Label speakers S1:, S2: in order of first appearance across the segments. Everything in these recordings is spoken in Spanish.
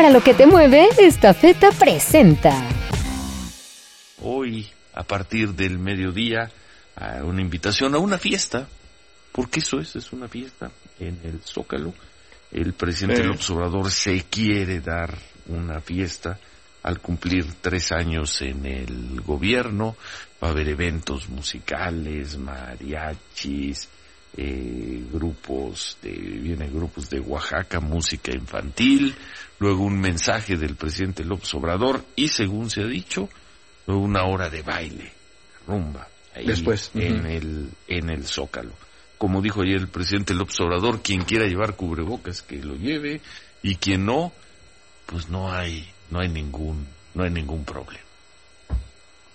S1: Para lo que te mueve, esta feta presenta.
S2: Hoy, a partir del mediodía, a una invitación a una fiesta, porque eso es, es una fiesta en el Zócalo. El presidente
S3: Sí.
S2: López Obrador se quiere dar una fiesta al cumplir tres años en el gobierno. Va a haber eventos musicales, mariachis, eh, grupos de, vienen grupos de Oaxaca, música infantil, luego un mensaje del presidente López Obrador y según se ha dicho, luego una hora de baile, rumba, ahí
S3: Después,
S2: en el, en el Zócalo. Como dijo ayer el presidente López Obrador, quien quiera llevar cubrebocas que lo lleve y quien no, pues no hay, no hay ningún, no hay ningún problema.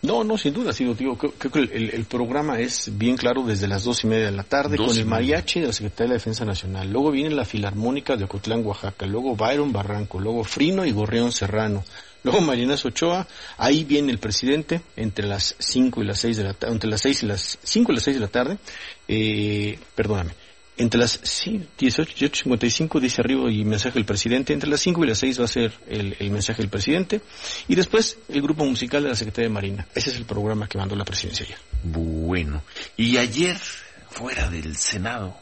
S3: No, no, sin duda, sí, digo, creo, creo que el, el programa es bien claro desde las dos y media de la tarde
S2: Dos
S3: con el mariachi de la Secretaría de la Defensa Nacional. Luego viene la Filarmónica de Ocotlán, Oaxaca. Luego Byron Barranco. Luego Frino y Gorrión Serrano. Luego Mariana Ochoa. Ahí viene el presidente entre las cinco y las seis de la tarde, entre las seis y las cinco y las seis de la tarde. Eh, perdóname. Entre las sí, 18, 18, 55 dice arriba y mensaje del presidente. Entre las 5 y las 6 va a ser el, el mensaje del presidente. Y después el grupo musical de la Secretaría de Marina. Ese es el programa que mandó la presidencia ayer.
S2: Bueno, y ayer, fuera del Senado,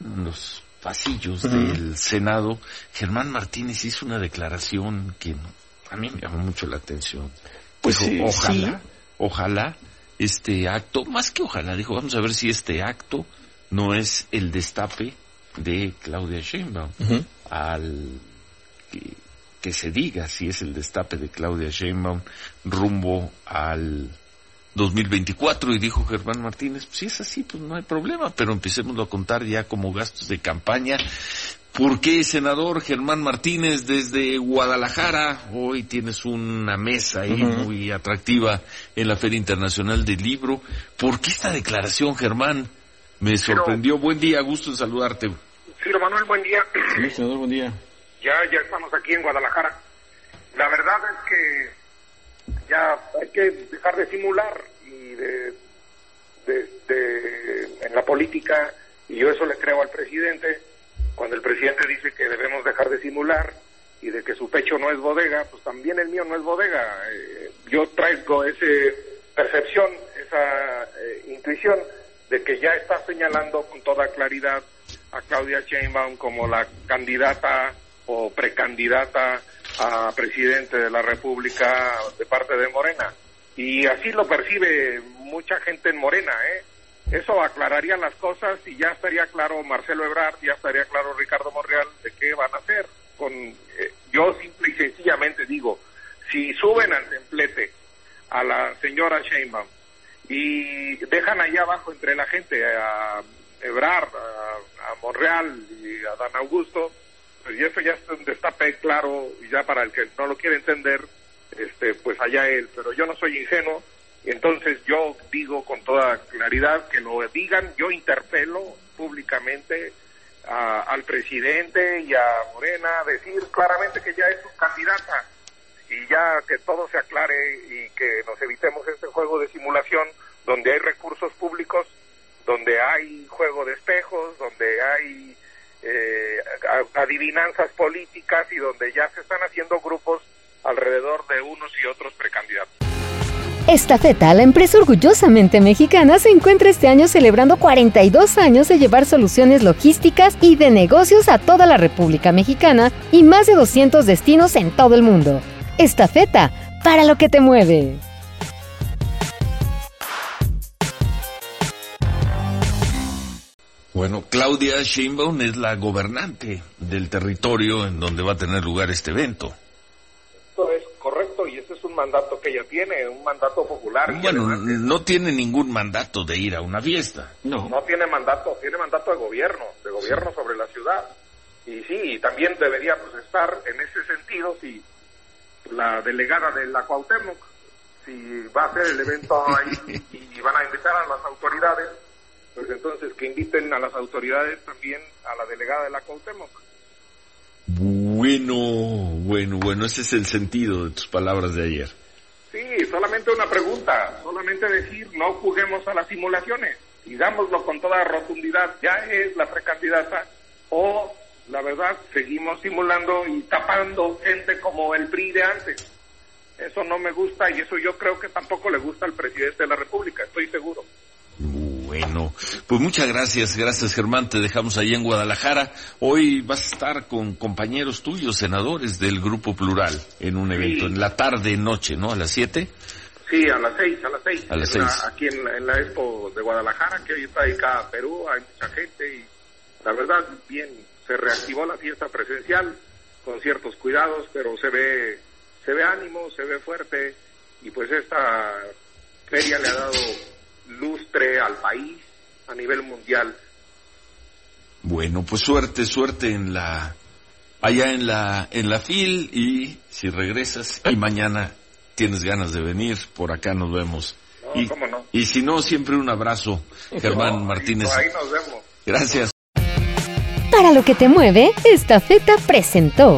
S2: en los pasillos del Senado, Germán Martínez hizo una declaración que a mí me llamó mucho la atención.
S3: Pues
S2: dijo, ojalá,
S3: sí.
S2: ojalá este acto, más que ojalá, dijo, vamos a ver si este acto no es el destape de Claudia Sheinbaum al que, que se diga si es el destape de Claudia Sheinbaum rumbo al 2024 y dijo Germán Martínez, pues si es así, pues no hay problema, pero empecemos a contar ya como gastos de campaña. ¿Por qué, senador Germán Martínez, desde Guadalajara, hoy tienes una mesa ahí muy atractiva en la Feria Internacional del Libro? ¿Por qué esta declaración, Germán? Me sorprendió. Buen día, gusto en saludarte.
S4: Ciro Manuel, buen día.
S3: Sí, senador, buen día.
S4: Ya, ya estamos aquí en Guadalajara. La verdad es que ya hay que dejar de simular y de, de- de- en la política, y yo eso le creo al presidente, cuando el presidente dice que debemos dejar de simular y de que su pecho no es bodega, pues también el mío no es bodega. Eh, yo traigo esa percepción, esa eh, intuición de que ya está señalando con toda claridad a Claudia Sheinbaum como la candidata o precandidata a presidente de la República de parte de Morena. Y así lo percibe mucha gente en Morena, ¿eh? Eso aclararía las cosas y ya estaría claro Marcelo Ebrard, ya estaría claro Ricardo Monreal de qué van a hacer. Con, eh, yo simple y sencillamente digo, si suben al templete a la señora Sheinbaum y dejan allá abajo entre la gente a Ebrard, a, a Monreal y a Dan Augusto, pues y eso ya es un destape claro y ya para el que no lo quiere entender, este, pues allá él, pero yo no soy ingenuo y entonces yo digo con toda claridad que lo digan, yo interpelo públicamente a- al presidente y a Morena, decir claramente que ya es su candidata y ya que todo se aclare y que nos evitemos este juego de simulación donde hay recursos públicos, donde hay juego de espejos, donde hay eh, adivinanzas políticas y donde ya se están haciendo grupos alrededor de unos y otros precandidatos.
S1: Esta feta, la empresa orgullosamente mexicana, se encuentra este año celebrando 42 años de llevar soluciones logísticas y de negocios a toda la República Mexicana y más de 200 destinos en todo el mundo. Esta feta, para lo que te mueve.
S2: Bueno, Claudia Sheinbaum es la gobernante del territorio en donde va a tener lugar este evento.
S4: Esto es correcto y ese es un mandato que ella tiene, un mandato popular.
S2: Bueno,
S4: además
S2: no tiene ningún mandato de ir a una fiesta.
S3: No.
S4: no tiene mandato, tiene mandato de gobierno, de gobierno sobre la ciudad. Y sí, también debería pues, estar en ese sentido si la delegada de la Cuauhtémoc, si va a hacer el evento ahí y van a invitar a las autoridades, pues entonces que inviten a las autoridades también a la delegada de la Cuauhtémoc.
S2: Bueno, bueno, bueno, ese es el sentido de tus palabras de ayer.
S4: Sí, solamente una pregunta, solamente decir no juguemos a las simulaciones, digámoslo con toda rotundidad, ya es la precandidata o la verdad, seguimos simulando y tapando gente como el PRI de antes. Eso no me gusta y eso yo creo que tampoco le gusta al presidente de la República, estoy seguro.
S2: Bueno, pues muchas gracias, gracias Germán, te dejamos ahí en Guadalajara. Hoy vas a estar con compañeros tuyos, senadores del Grupo Plural, en un evento, en la tarde, noche, ¿no? A las 7.
S4: Sí, a las 6, a las 6.
S2: A las 6.
S4: Aquí en la, en la, Expo de Guadalajara, que hoy está dedicada a Perú, hay mucha gente y la verdad, bien, se reactivó la fiesta presidencial con ciertos cuidados, pero se ve, se ve ánimo, se ve fuerte y pues esta feria le ha dado lustre al país a nivel mundial.
S2: Bueno, pues suerte, suerte en la allá en la en la FIL y si regresas y mañana tienes ganas de venir, por acá nos vemos.
S4: No,
S2: y,
S4: cómo no.
S2: y si no, siempre un abrazo, Germán
S4: No,
S2: Martínez.
S4: Ahí nos vemos.
S2: Gracias.
S1: Para lo que te mueve, esta feta presentó